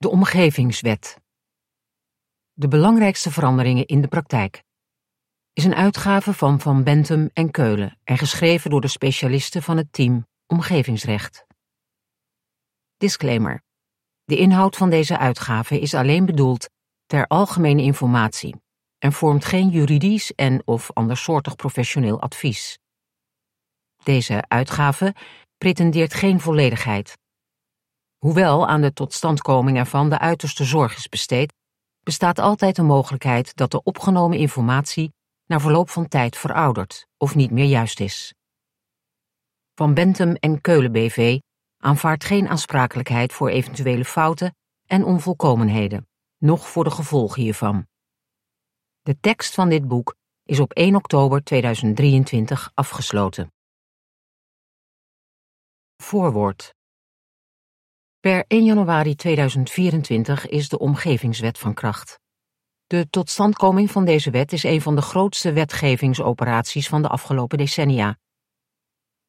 De Omgevingswet. De belangrijkste veranderingen in de praktijk. Is een uitgave van Van Bentum en Keulen en geschreven door de specialisten van het team Omgevingsrecht. Disclaimer. De inhoud van deze uitgave is alleen bedoeld ter algemene informatie en vormt geen juridisch en of andersoortig professioneel advies. Deze uitgave pretendeert geen volledigheid Hoewel aan de totstandkoming ervan de uiterste zorg is besteed, bestaat altijd de mogelijkheid dat de opgenomen informatie na verloop van tijd veroudert of niet meer juist is. Van Bentum en Keulen BV aanvaardt geen aansprakelijkheid voor eventuele fouten en onvolkomenheden, noch voor de gevolgen hiervan. De tekst van dit boek is op 1 oktober 2023 afgesloten. Voorwoord Per 1 januari 2024 is de Omgevingswet van kracht. De totstandkoming van deze wet is een van de grootste wetgevingsoperaties van de afgelopen decennia.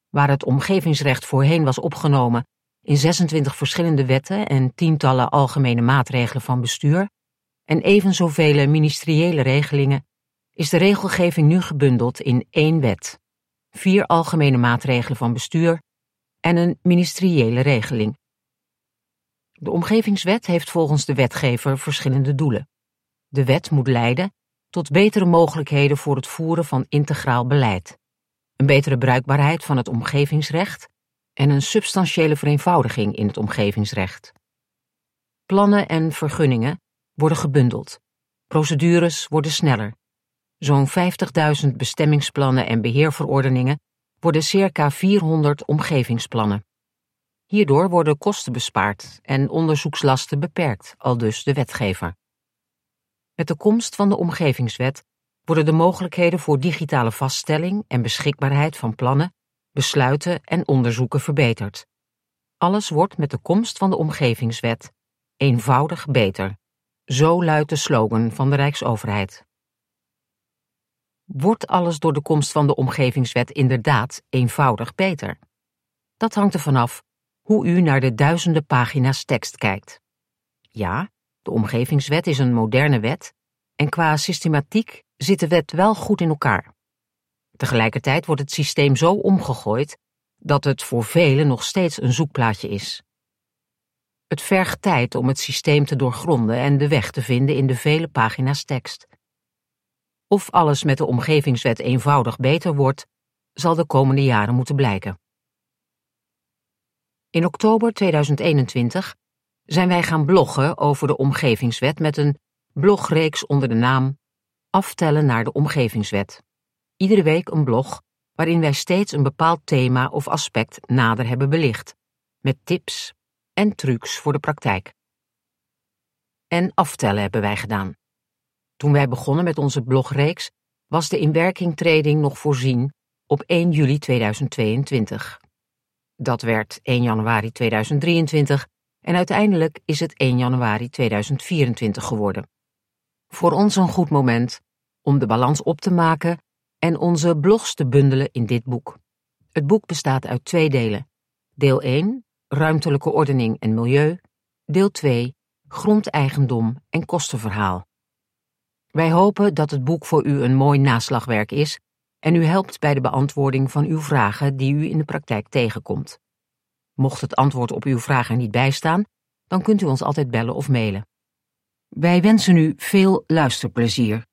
Waar het omgevingsrecht voorheen was opgenomen in 26 verschillende wetten en tientallen algemene maatregelen van bestuur en even zoveel ministeriële regelingen, is de regelgeving nu gebundeld in één wet, vier algemene maatregelen van bestuur en een ministeriële regeling. De omgevingswet heeft volgens de wetgever verschillende doelen. De wet moet leiden tot betere mogelijkheden voor het voeren van integraal beleid, een betere bruikbaarheid van het omgevingsrecht en een substantiële vereenvoudiging in het omgevingsrecht. Plannen en vergunningen worden gebundeld. Procedures worden sneller. Zo'n 50.000 bestemmingsplannen en beheerverordeningen worden circa 400 omgevingsplannen. Hierdoor worden kosten bespaard en onderzoekslasten beperkt, aldus de wetgever. Met de komst van de omgevingswet worden de mogelijkheden voor digitale vaststelling en beschikbaarheid van plannen, besluiten en onderzoeken verbeterd. Alles wordt met de komst van de omgevingswet eenvoudig beter. Zo luidt de slogan van de Rijksoverheid. Wordt alles door de komst van de omgevingswet inderdaad eenvoudig beter? Dat hangt er vanaf hoe u naar de duizenden pagina's tekst kijkt. Ja, de omgevingswet is een moderne wet en qua systematiek zit de wet wel goed in elkaar. Tegelijkertijd wordt het systeem zo omgegooid dat het voor velen nog steeds een zoekplaatje is. Het vergt tijd om het systeem te doorgronden en de weg te vinden in de vele pagina's tekst. Of alles met de omgevingswet eenvoudig beter wordt, zal de komende jaren moeten blijken. In oktober 2021 zijn wij gaan bloggen over de omgevingswet met een blogreeks onder de naam Aftellen naar de omgevingswet. Iedere week een blog waarin wij steeds een bepaald thema of aspect nader hebben belicht, met tips en trucs voor de praktijk. En aftellen hebben wij gedaan. Toen wij begonnen met onze blogreeks was de inwerkingtreding nog voorzien op 1 juli 2022. Dat werd 1 januari 2023 en uiteindelijk is het 1 januari 2024 geworden. Voor ons een goed moment om de balans op te maken en onze blogs te bundelen in dit boek. Het boek bestaat uit twee delen. Deel 1, ruimtelijke ordening en milieu. Deel 2, grondeigendom en kostenverhaal. Wij hopen dat het boek voor u een mooi naslagwerk is en u helpt bij de beantwoording van uw vragen die u in de praktijk tegenkomt. Mocht het antwoord op uw vraag er niet bij staan, dan kunt u ons altijd bellen of mailen. Wij wensen u veel luisterplezier.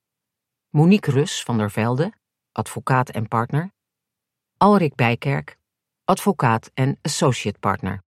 Monique Rus van der Velde, advocaat en partner. Alrik Bijkerk, advocaat en associate partner.